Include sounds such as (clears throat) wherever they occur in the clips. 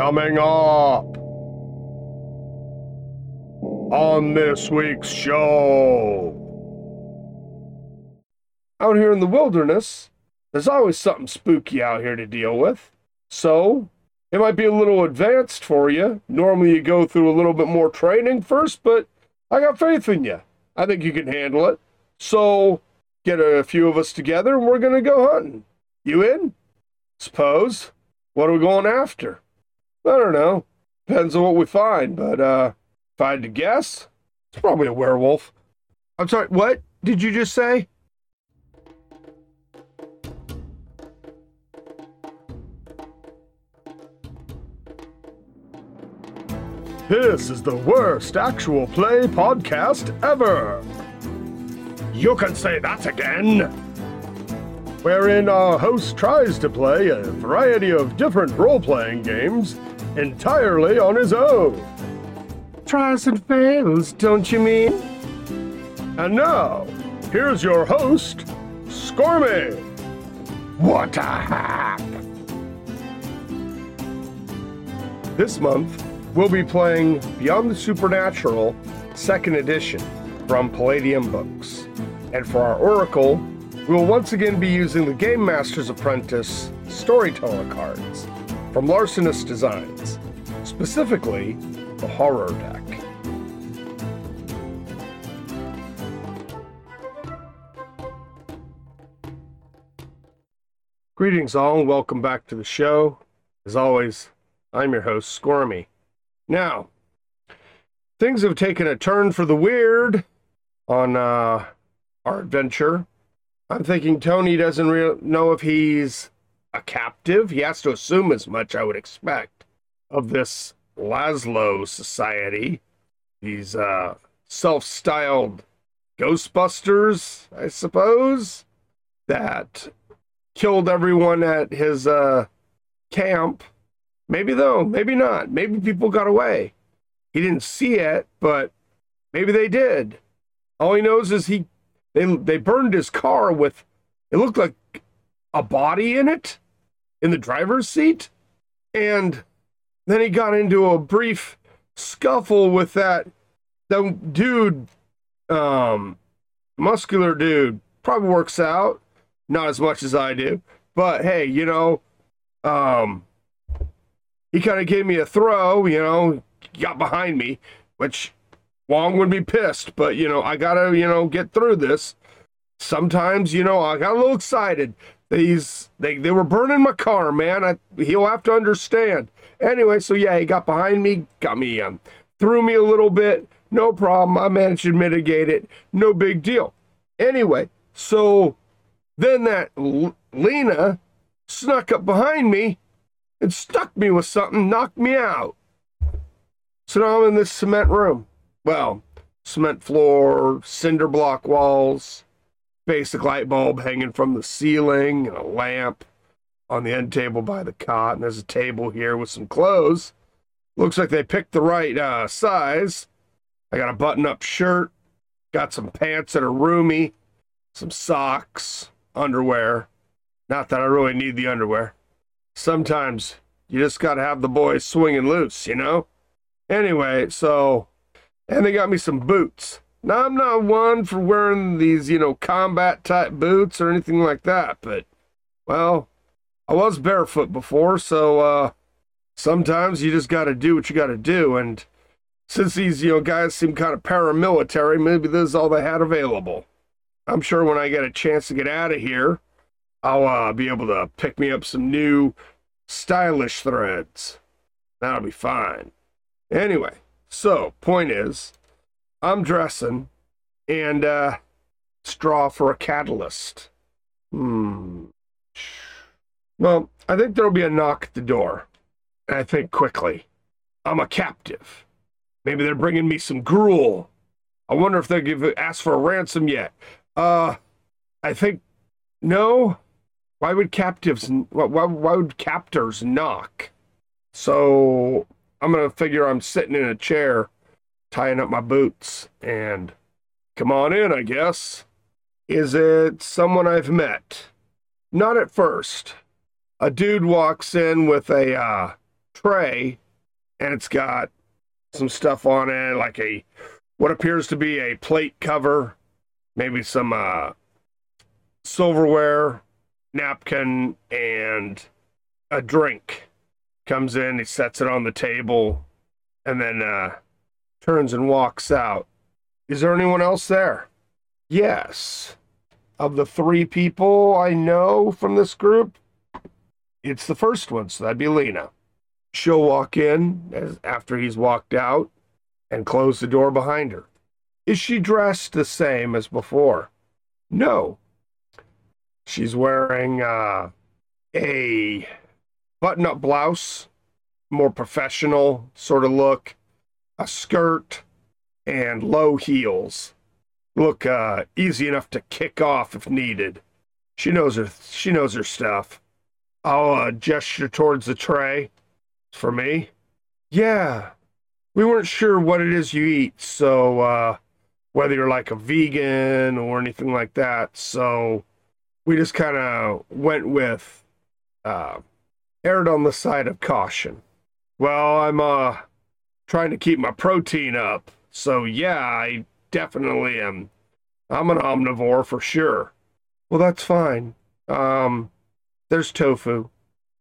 Coming up on this week's show. Out here in the wilderness, there's always something spooky out here to deal with. So, it might be a little advanced for you. Normally, you go through a little bit more training first, but I got faith in you. I think you can handle it. So, get a few of us together and we're going to go hunting. You in? Suppose. What are we going after? I don't know. Depends on what we find, but uh, if I had to guess, it's probably a werewolf. I'm sorry, what did you just say? This is the worst actual play podcast ever. You can say that again. Wherein our host tries to play a variety of different role playing games entirely on his own. Tries and fails, don't you mean? And now, here's your host, Scormy. What a hack! This month, we'll be playing Beyond the Supernatural, second edition from Palladium Books. And for our Oracle, we will once again be using the Game Master's Apprentice Storyteller cards from Larcenous Designs, specifically the Horror deck. Greetings, all, and welcome back to the show. As always, I'm your host, Squirmy. Now, things have taken a turn for the weird on uh, our adventure. I'm thinking Tony doesn't re- know if he's a captive. He has to assume as much, I would expect, of this Lazlo Society. These uh, self styled Ghostbusters, I suppose, that killed everyone at his uh, camp. Maybe though, maybe not. Maybe people got away. He didn't see it, but maybe they did. All he knows is he they they burned his car with it looked like a body in it in the driver's seat and then he got into a brief scuffle with that that dude um muscular dude probably works out not as much as I do but hey you know um he kind of gave me a throw you know got behind me which Wong would be pissed, but you know, I gotta, you know, get through this. Sometimes, you know, I got a little excited. These they they were burning my car, man. I, he'll have to understand. Anyway, so yeah, he got behind me, got me, um, threw me a little bit. No problem. I managed to mitigate it. No big deal. Anyway, so then that L- Lena snuck up behind me and stuck me with something, knocked me out. So now I'm in this cement room well, cement floor, cinder block walls, basic light bulb hanging from the ceiling, and a lamp on the end table by the cot. And there's a table here with some clothes. Looks like they picked the right uh, size. I got a button up shirt, got some pants that are roomy, some socks, underwear. Not that I really need the underwear. Sometimes you just got to have the boys swinging loose, you know? Anyway, so and they got me some boots. Now, I'm not one for wearing these, you know, combat type boots or anything like that, but, well, I was barefoot before, so, uh, sometimes you just gotta do what you gotta do, and since these, you know, guys seem kind of paramilitary, maybe this is all they had available. I'm sure when I get a chance to get out of here, I'll, uh, be able to pick me up some new stylish threads. That'll be fine. Anyway, so, point is, I'm dressing and uh straw for a catalyst. Hmm. Well, I think there'll be a knock at the door. And I think quickly. I'm a captive. Maybe they're bringing me some gruel. I wonder if they'll give ask for a ransom yet. Uh, I think no. Why would captives? Why, why would captors knock? So I'm gonna figure I'm sitting in a chair, tying up my boots, and come on in, I guess. Is it someone I've met? Not at first. A dude walks in with a uh, tray and it's got some stuff on it, like a what appears to be a plate cover, maybe some uh, silverware, napkin, and a drink. Comes in, he sets it on the table, and then uh, turns and walks out. Is there anyone else there? Yes. Of the three people I know from this group, it's the first one, so that'd be Lena. She'll walk in as, after he's walked out and close the door behind her. Is she dressed the same as before? No. She's wearing uh, a button up blouse, more professional sort of look, a skirt, and low heels. Look uh, easy enough to kick off if needed. She knows her she knows her stuff. I'll uh, gesture towards the tray. For me? Yeah. We weren't sure what it is you eat, so uh, whether you're like a vegan or anything like that. So we just kind of went with uh, erred on the side of caution. Well, I'm uh trying to keep my protein up. So yeah, I definitely am. I'm an omnivore for sure. Well, that's fine. Um, there's tofu.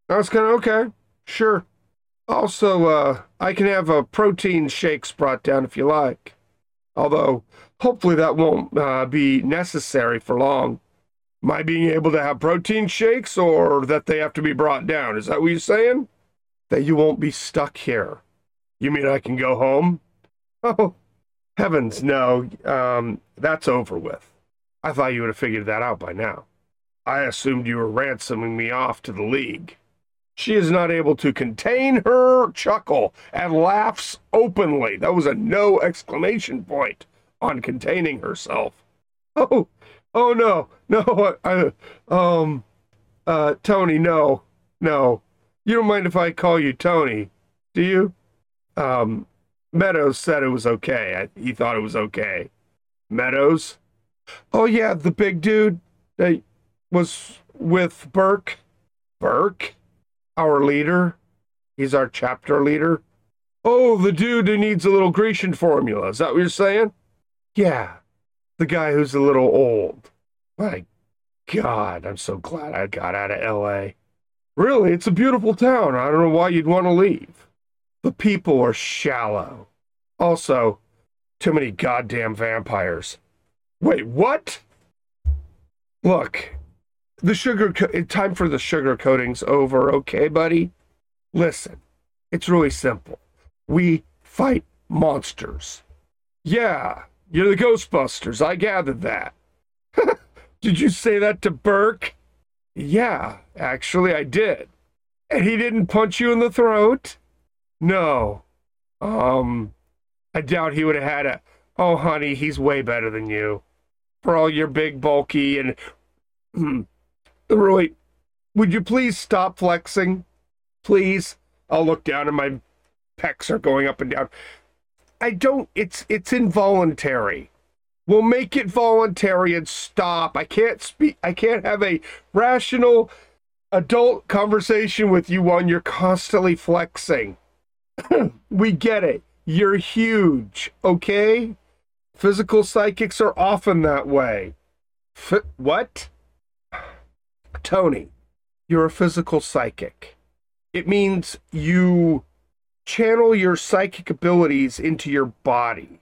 I was kind of okay. Sure. Also, uh, I can have a protein shakes brought down if you like. Although, hopefully that won't uh, be necessary for long. I being able to have protein shakes or that they have to be brought down? Is that what you're saying? That you won't be stuck here. You mean I can go home? Oh, heavens, no. Um, that's over with. I thought you would have figured that out by now. I assumed you were ransoming me off to the League. She is not able to contain her chuckle and laughs openly. That was a no exclamation point on containing herself. Oh, oh no, no, I, um, uh, Tony, no, no. You don't mind if I call you Tony, do you? Um, Meadows said it was okay. I, he thought it was okay. Meadows? Oh yeah, the big dude that was with Burke. Burke? our leader. He's our chapter leader. Oh, the dude who needs a little Grecian formula. Is that what you're saying? Yeah, the guy who's a little old. My God, I'm so glad I got out of LA. Really, it's a beautiful town. I don't know why you'd want to leave. The people are shallow. Also, too many goddamn vampires. Wait, what? Look, the sugar co- eh, time for the sugar coating's over, okay, buddy? Listen, it's really simple. We fight monsters. Yeah, you're the Ghostbusters. I gathered that. (laughs) did you say that to Burke? Yeah, actually, I did. And he didn't punch you in the throat? No. Um, I doubt he would have had a. Oh, honey, he's way better than you. For all your big, bulky, and (clears throat) Roy, would you please stop flexing? Please. I'll look down and my pecs are going up and down. I don't it's it's involuntary. We'll make it voluntary and stop. I can't speak I can't have a rational adult conversation with you when you're constantly flexing. (clears throat) we get it. You're huge, okay? Physical psychics are often that way. F- what? Tony, you're a physical psychic. It means you channel your psychic abilities into your body.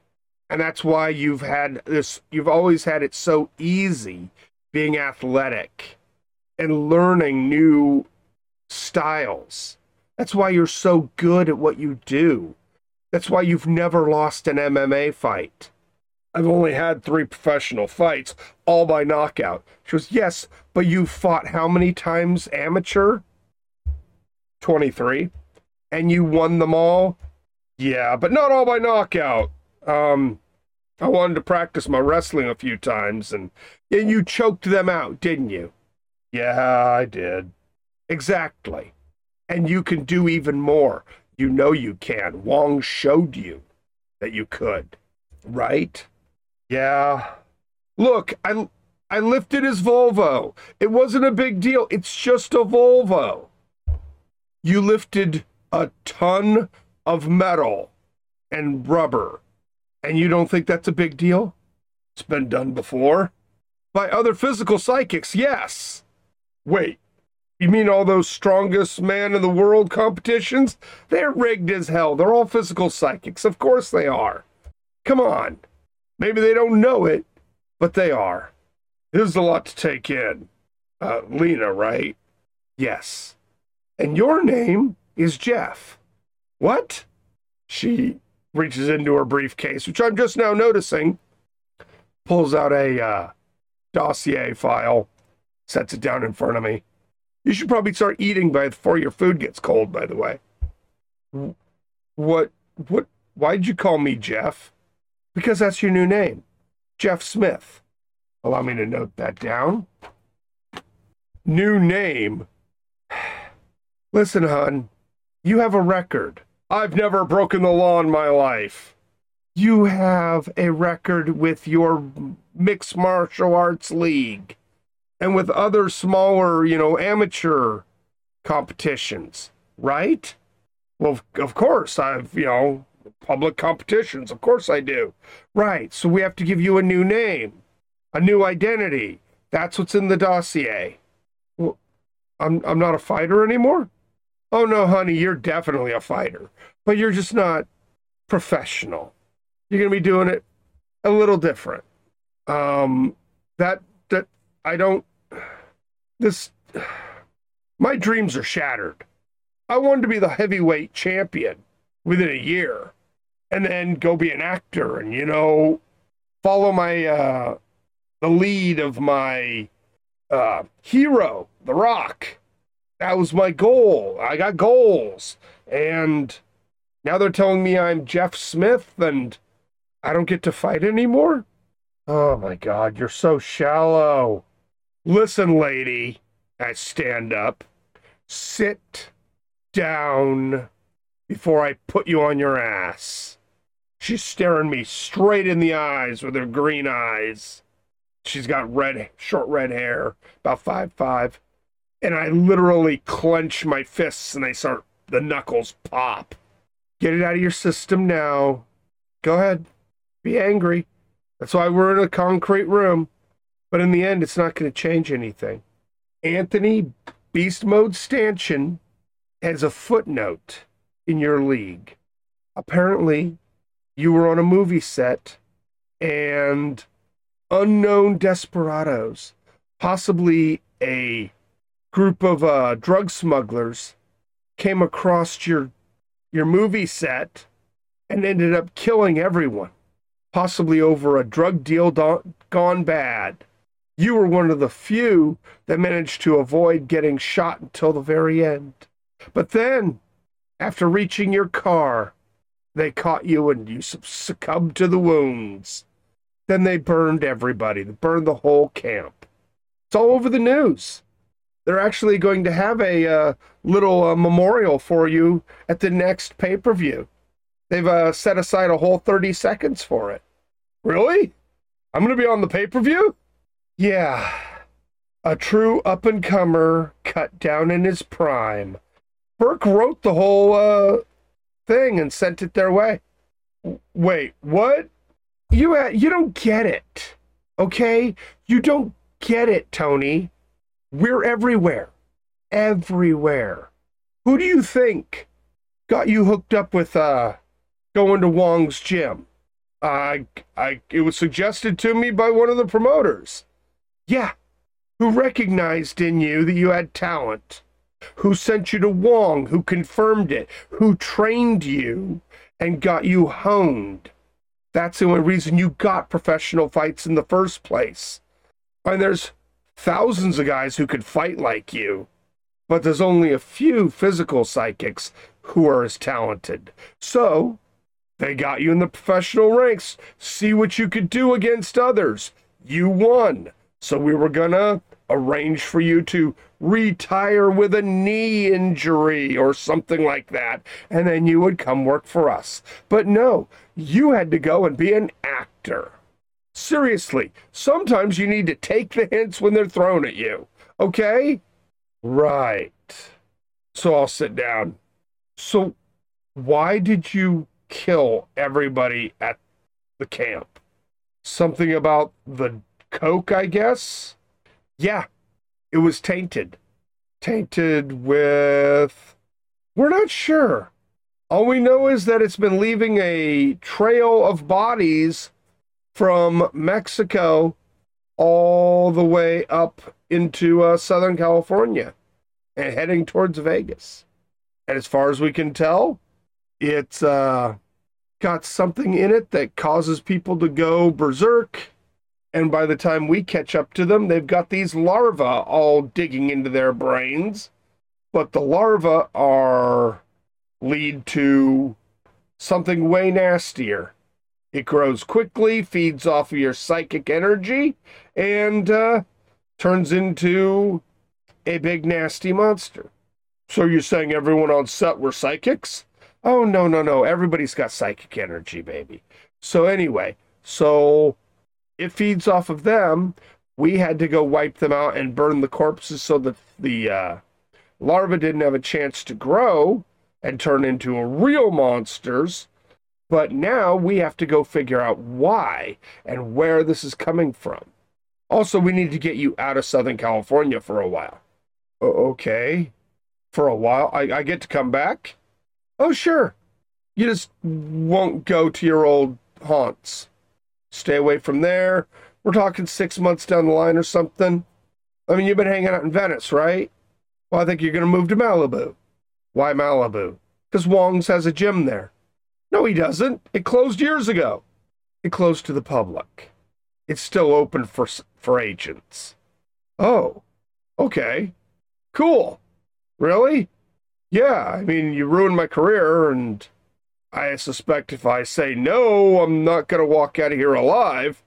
And that's why you've had this, you've always had it so easy being athletic and learning new styles. That's why you're so good at what you do. That's why you've never lost an MMA fight. I've only had three professional fights, all by knockout. She goes, Yes, but you fought how many times amateur? 23. And you won them all? Yeah, but not all by knockout. Um, I wanted to practice my wrestling a few times, and, and you choked them out, didn't you? Yeah, I did. Exactly. And you can do even more. You know you can. Wong showed you that you could, right? Yeah. Look, I I lifted his Volvo. It wasn't a big deal. It's just a Volvo. You lifted a ton of metal and rubber. And you don't think that's a big deal? It's been done before. By other physical psychics, yes. Wait, you mean all those strongest man in the world competitions? They're rigged as hell. They're all physical psychics. Of course they are. Come on. Maybe they don't know it, but they are. There's a lot to take in. Uh, Lena, right? Yes. And your name is Jeff. What? She reaches into her briefcase, which I'm just now noticing, pulls out a uh, dossier file, sets it down in front of me. You should probably start eating by before your food gets cold, by the way. What, what, why'd you call me Jeff? Because that's your new name, Jeff Smith. Allow me to note that down. New name. (sighs) Listen, hon, you have a record. I've never broken the law in my life. You have a record with your mixed martial arts league and with other smaller, you know, amateur competitions, right? Well, of course, I've, you know, public competitions. Of course I do. Right. So we have to give you a new name, a new identity. That's what's in the dossier. Well, I'm, I'm not a fighter anymore? Oh, no, honey, you're definitely a fighter, but you're just not professional. You're going to be doing it a little different. Um, that, that, I don't, this, my dreams are shattered. I wanted to be the heavyweight champion within a year and then go be an actor and, you know, follow my, uh, the lead of my, uh, hero, The Rock. That was my goal. I got goals. And now they're telling me I'm Jeff Smith and I don't get to fight anymore? Oh my God, you're so shallow. Listen, lady, I stand up. Sit down before I put you on your ass. She's staring me straight in the eyes with her green eyes. She's got red, short red hair, about five five, and I literally clench my fists and they start the knuckles pop. Get it out of your system now. Go ahead. Be angry. That's why we're in a concrete room. But in the end, it's not going to change anything. Anthony Beast Mode Stanchion has a footnote in your league. Apparently, you were on a movie set and unknown desperados, possibly a group of uh, drug smugglers, came across your your movie set and ended up killing everyone, possibly over a drug deal do- gone bad. You were one of the few that managed to avoid getting shot until the very end. But then, after reaching your car, they caught you and you succumbed to the wounds. Then they burned everybody. They burned the whole camp. It's all over the news. They're actually going to have a uh, little uh, memorial for you at the next pay per view. They've uh, set aside a whole 30 seconds for it. Really? I'm going to be on the pay per view? Yeah, a true up and comer cut down in his prime. Burke wrote the whole uh, thing and sent it their way. Wait, what? You uh, you don't get it, okay? You don't get it, Tony. We're everywhere, everywhere. Who do you think got you hooked up with uh going to Wong's gym? I I it was suggested to me by one of the promoters. Yeah, who recognized in you that you had talent, who sent you to Wong, who confirmed it, who trained you and got you honed. That's the only reason you got professional fights in the first place. And there's thousands of guys who could fight like you, but there's only a few physical psychics who are as talented. So, they got you in the professional ranks. See what you could do against others. You won. So we were gonna arrange for you to retire with a knee injury or something like that, and then you would come work for us. But no, you had to go and be an actor. Seriously, sometimes you need to take the hints when they're thrown at you, okay? Right. So I'll sit down. So, why did you kill everybody at the camp? Something about the coke, I guess? Yeah, it was tainted. Tainted with. We're not sure. All we know is that it's been leaving a trail of bodies from Mexico all the way up into uh, Southern California and heading towards Vegas. And as far as we can tell, it's uh, got something in it that causes people to go berserk. And by the time we catch up to them, they've got these larvae all digging into their brains. But the larvae are lead to something way nastier. It grows quickly, feeds off of your psychic energy, and uh, turns into a big nasty monster. So you're saying everyone on set were psychics? Oh, no, no, no. Everybody's got psychic energy, baby. So, anyway, so it feeds off of them. We had to go wipe them out and burn the corpses so that the uh, larva didn't have a chance to grow and turn into real monsters. But now we have to go figure out why and where this is coming from. Also, we need to get you out of Southern California for a while. okay. For a while? I, I get to come back? Oh, sure. You just won't go to your old haunts. Stay away from there. We're talking six months down the line or something. I mean, you've been hanging out in Venice, right? Well, I think you're going to move to Malibu. Why Malibu? Because Wong's has a gym there. No, he doesn't. It closed years ago. It closed to the public. It's still open for for agents. Oh, okay, cool. Really? Yeah. I mean, you ruined my career, and I suspect if I say no, I'm not gonna walk out of here alive.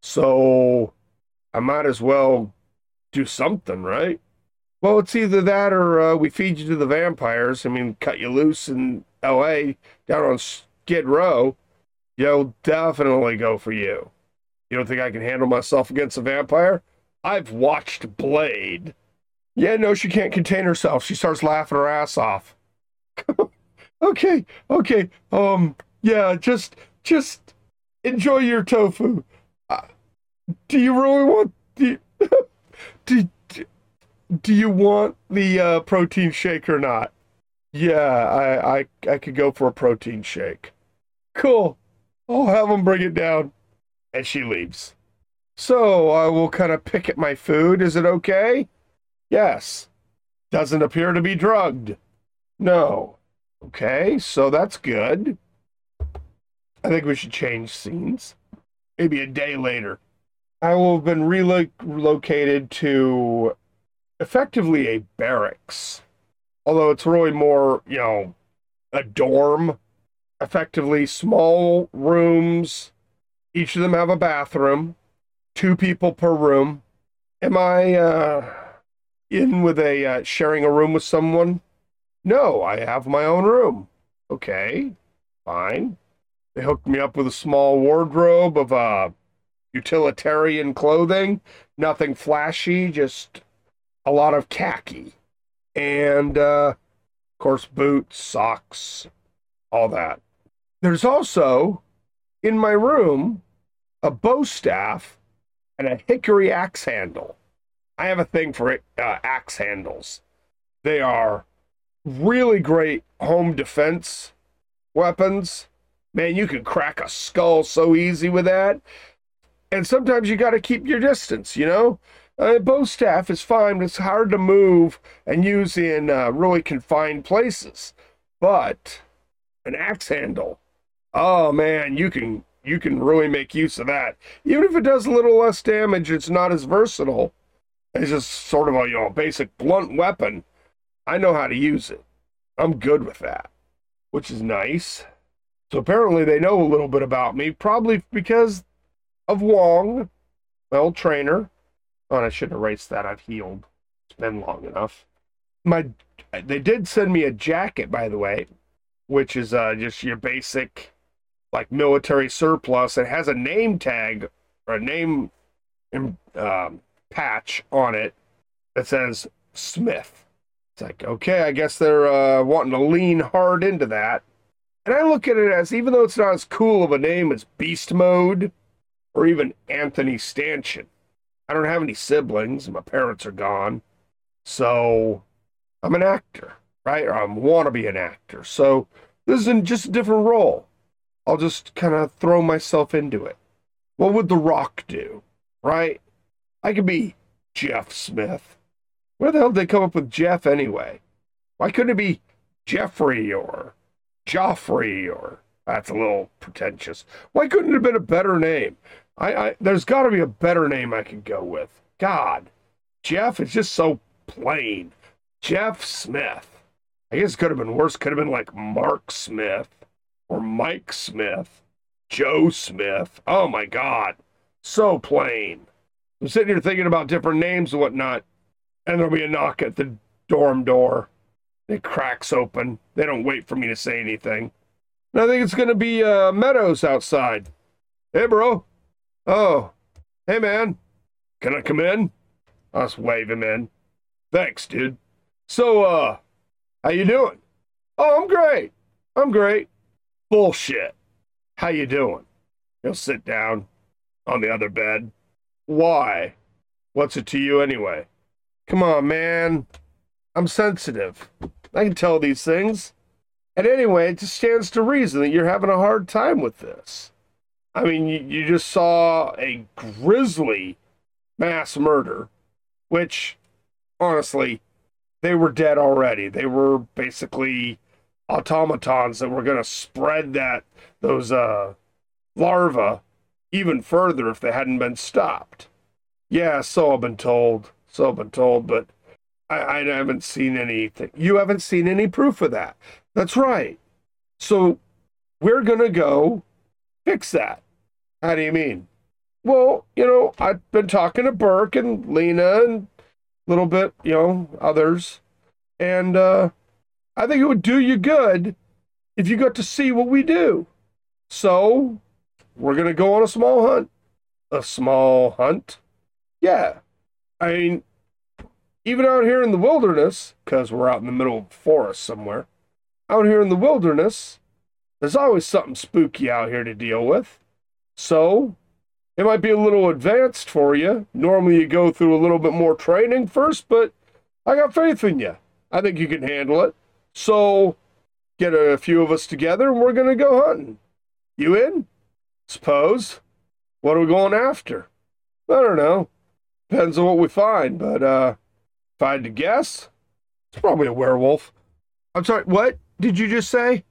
So I might as well do something, right? Well, it's either that or uh, we feed you to the vampires. I mean, cut you loose in L.A. down on Skid Row. You'll definitely go for you. You don't think I can handle myself against a vampire? I've watched Blade. Yeah, no, she can't contain herself. She starts laughing her ass off. (laughs) okay, okay. Um, yeah, just, just enjoy your tofu. Uh, do you really want the? (laughs) do, do you want the uh, protein shake or not? Yeah, I, I I could go for a protein shake. Cool. I'll have them bring it down. And she leaves. So I will kind of pick at my food. Is it okay? Yes. Doesn't appear to be drugged. No. Okay, so that's good. I think we should change scenes. Maybe a day later. I will have been relocated to effectively a barracks. Although it's really more, you know, a dorm. Effectively small rooms. Each of them have a bathroom. Two people per room. Am I uh, in with a uh, sharing a room with someone? No, I have my own room. Okay, fine. They hooked me up with a small wardrobe of uh, utilitarian clothing. Nothing flashy, just a lot of khaki, and uh, of course, boots, socks, all that. There's also in my room a bow staff and a hickory axe handle. I have a thing for uh, axe handles. They are really great home defense weapons. Man, you can crack a skull so easy with that. And sometimes you got to keep your distance, you know? A bow staff is fine, but it's hard to move and use in uh, really confined places. But an axe handle, oh man, you can you can really make use of that. Even if it does a little less damage, it's not as versatile. It's just sort of a you know basic blunt weapon. I know how to use it. I'm good with that, which is nice. So apparently they know a little bit about me, probably because of Wong, my old trainer. Oh, I should erase that. I've healed. It's been long enough. My, they did send me a jacket, by the way, which is uh, just your basic, like military surplus. It has a name tag or a name um, patch on it that says Smith. It's like, okay, I guess they're uh, wanting to lean hard into that. And I look at it as, even though it's not as cool of a name as Beast Mode or even Anthony Stanchion, I don't have any siblings. My parents are gone. So I'm an actor, right? Or I want to be an actor. So this is just a different role. I'll just kind of throw myself into it. What would The Rock do, right? I could be Jeff Smith. Where the hell did they come up with Jeff anyway? Why couldn't it be Jeffrey or Joffrey or that's a little pretentious. Why couldn't it have been a better name? I, I there's got to be a better name I could go with. God, Jeff is just so plain. Jeff Smith. I guess it could have been worse. Could have been like Mark Smith or Mike Smith, Joe Smith. Oh my God, so plain. I'm sitting here thinking about different names and whatnot, and there'll be a knock at the dorm door. It cracks open. They don't wait for me to say anything. And I think it's going to be uh, Meadows outside. Hey, bro. Oh, hey, man. Can I come in? I'll just wave him in. Thanks, dude. So, uh, how you doing? Oh, I'm great. I'm great. Bullshit. How you doing? He'll sit down on the other bed. Why? What's it to you anyway? Come on, man. I'm sensitive. I can tell these things. And anyway, it just stands to reason that you're having a hard time with this. I mean, you, you just saw a grisly mass murder, which, honestly, they were dead already. They were basically automatons that were going to spread that those uh, larvae even further if they hadn't been stopped. Yeah, so I've been told. So I've been told, but I, I haven't seen anything. You haven't seen any proof of that. That's right. So we're going to go fix that. How do you mean? Well, you know, I've been talking to Burke and Lena and a little bit, you know, others. And uh, I think it would do you good if you got to see what we do. So we're going to go on a small hunt. A small hunt? Yeah. I mean, even out here in the wilderness, because we're out in the middle of forest somewhere, out here in the wilderness, there's always something spooky out here to deal with. So, it might be a little advanced for you. Normally, you go through a little bit more training first, but I got faith in you. I think you can handle it. So, get a few of us together and we're going to go hunting. You in? Suppose. What are we going after? I don't know. Depends on what we find, but, uh, if I had to guess, it's probably a werewolf. I'm sorry, what did you just say?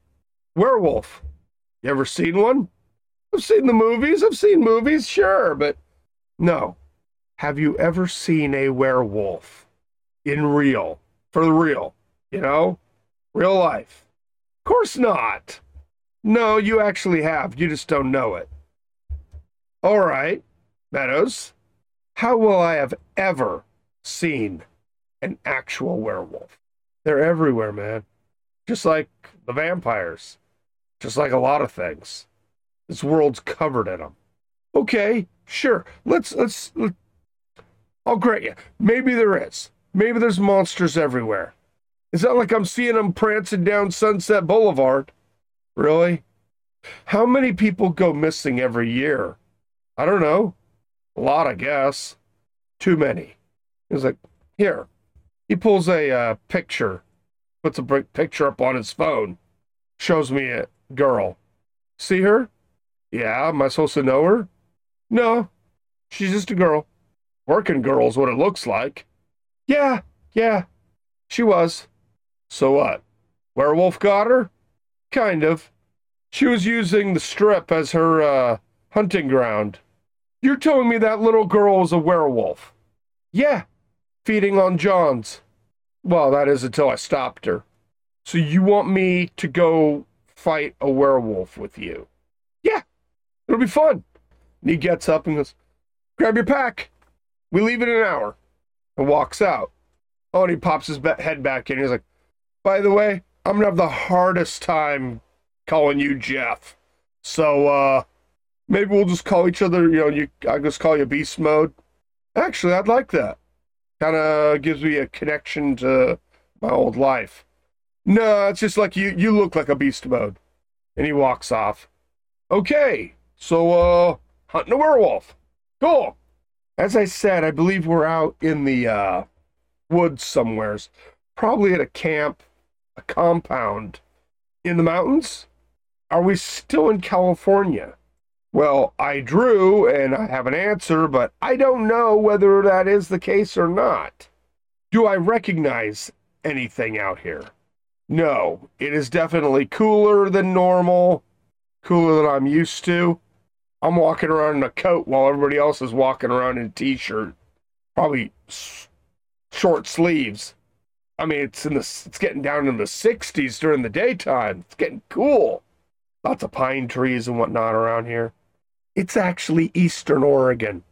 Werewolf. You ever seen one? I've seen the movies. I've seen movies, sure, but no. Have you ever seen a werewolf in real? For the real, you know? Real life. Of course not. No, you actually have. You just don't know it. All right, Meadows. How will I have ever seen an actual werewolf. They're everywhere, man. Just like the vampires. Just like a lot of things. This world's covered in them. Okay, sure. Let's let's. let I'll grant you. Maybe there is. Maybe there's monsters everywhere. It's not like I'm seeing them prancing down Sunset Boulevard. Really? How many people go missing every year? I don't know. A lot, I guess. Too many. He's like, here, he pulls a uh, picture, puts a picture up on his phone, shows me a girl. See her? Yeah, am I supposed to know her? No, she's just a girl. Working girl's what it looks like. Yeah, yeah, she was. So what? Werewolf got her? Kind of. She was using the strip as her uh, hunting ground. You're telling me that little girl was a werewolf? Yeah, feeding on Johns. Well, that is until I stopped her. So you want me to go fight a werewolf with you? Yeah, it'll be fun. And he gets up and goes, Grab your pack. We leave in an hour. And walks out. Oh, and he pops his head back in. He's like, By the way, I'm going to have the hardest time calling you Jeff. So, uh, maybe we'll just call each other, you know, you, I just call you Beast Mode. Actually, I'd like that kind of gives me a connection to my old life. No, it's just like you you look like a beast mode. And he walks off. Okay, so uh hunting a werewolf. Cool. As I said, I believe we're out in the uh woods somewheres. Probably at a camp, a compound. In the mountains? Are we still in California? Well, I drew and I have an answer, but I don't know whether that is the case or not. Do I recognize anything out here? No, it is definitely cooler than normal, cooler than I'm used to. I'm walking around in a coat while everybody else is walking around in a t-shirt, probably short sleeves. I mean, it's in the it's getting down in the 60s during the daytime. It's getting cool. Lots of pine trees and whatnot around here. It's actually Eastern Oregon,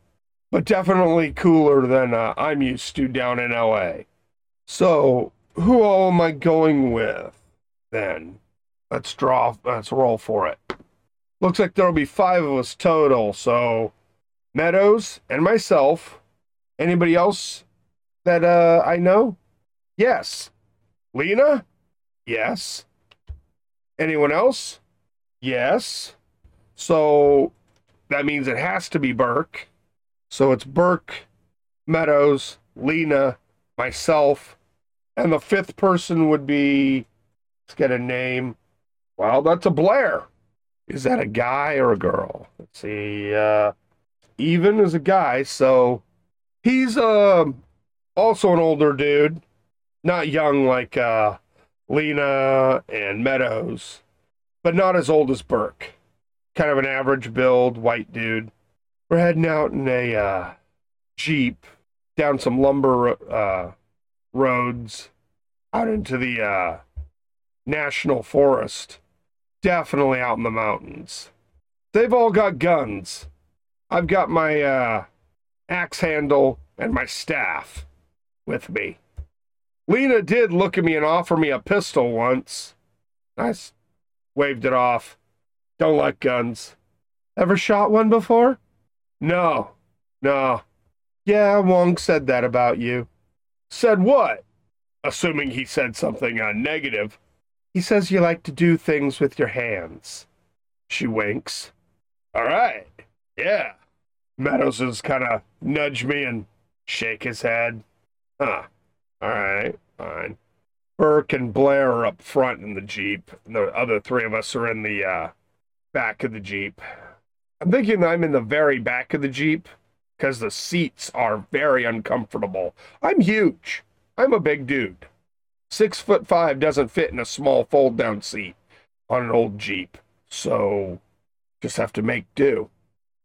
but definitely cooler than uh, I'm used to down in LA. So, who all am I going with then? Let's draw, let's roll for it. Looks like there'll be five of us total. So, Meadows and myself. Anybody else that uh, I know? Yes. Lena? Yes. Anyone else? Yes. So that means it has to be Burke. So it's Burke, Meadows, Lena, myself, and the fifth person would be let's get a name. Well, that's a Blair. Is that a guy or a girl? Let's see. Uh, even is a guy, so he's uh, also an older dude, not young like uh, Lena and Meadows, but not as old as Burke kind of an average build white dude. We're heading out in a uh, Jeep down some lumber uh, roads out into the uh, national forest. Definitely out in the mountains. They've all got guns. I've got my uh, axe handle and my staff with me. Lena did look at me and offer me a pistol once. I waved it off. Don't like guns. Ever shot one before? No. No. Yeah, Wong said that about you. Said what? Assuming he said something uh, negative. He says you like to do things with your hands. She winks. All right. Yeah. Meadows is kind of nudge me and shake his head. Huh. All right. Fine. Burke and Blair are up front in the Jeep. The other three of us are in the uh, back of the Jeep. I'm thinking I'm in the very back of the Jeep because the seats are very uncomfortable. I'm huge. I'm a big dude. Six foot five doesn't fit in a small fold down seat on an old Jeep. So just have to make do.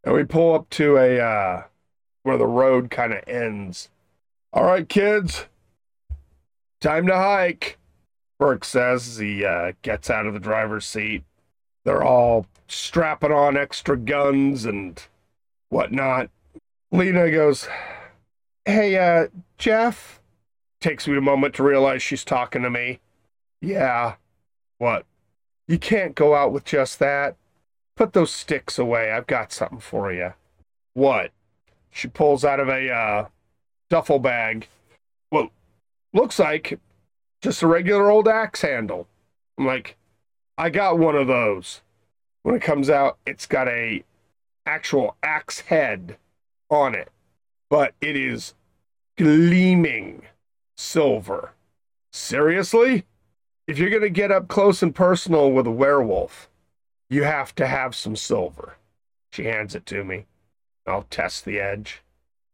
And we pull up to a uh, where the road kind of ends. All right, kids, time to hike. Burke says as he uh, gets out of the driver's seat. They're all strapping on extra guns and whatnot. Lena goes, Hey, uh, Jeff. Takes me a moment to realize she's talking to me. Yeah. What? You can't go out with just that. Put those sticks away. I've got something for you. What? She pulls out of a uh, duffel bag. Well, looks like just a regular old axe handle. I'm like, I got one of those when it comes out, it's got a actual axe head on it, but it is gleaming silver. Seriously? If you're going to get up close and personal with a werewolf, you have to have some silver. She hands it to me. I'll test the edge.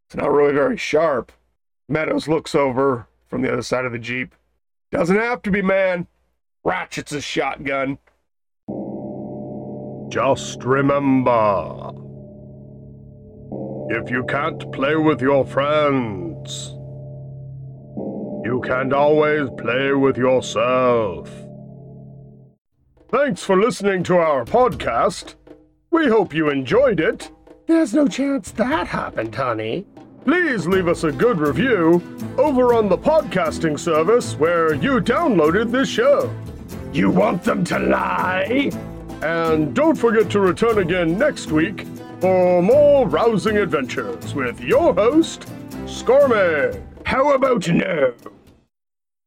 It's not really very sharp. Meadows looks over from the other side of the Jeep. Doesn't have to be, man. Ratchet's a shotgun. Just remember if you can't play with your friends, you can't always play with yourself. Thanks for listening to our podcast. We hope you enjoyed it. There's no chance that happened, honey. Please leave us a good review over on the podcasting service where you downloaded this show. You want them to lie? And don't forget to return again next week for more rousing adventures with your host, Scormy. How about no?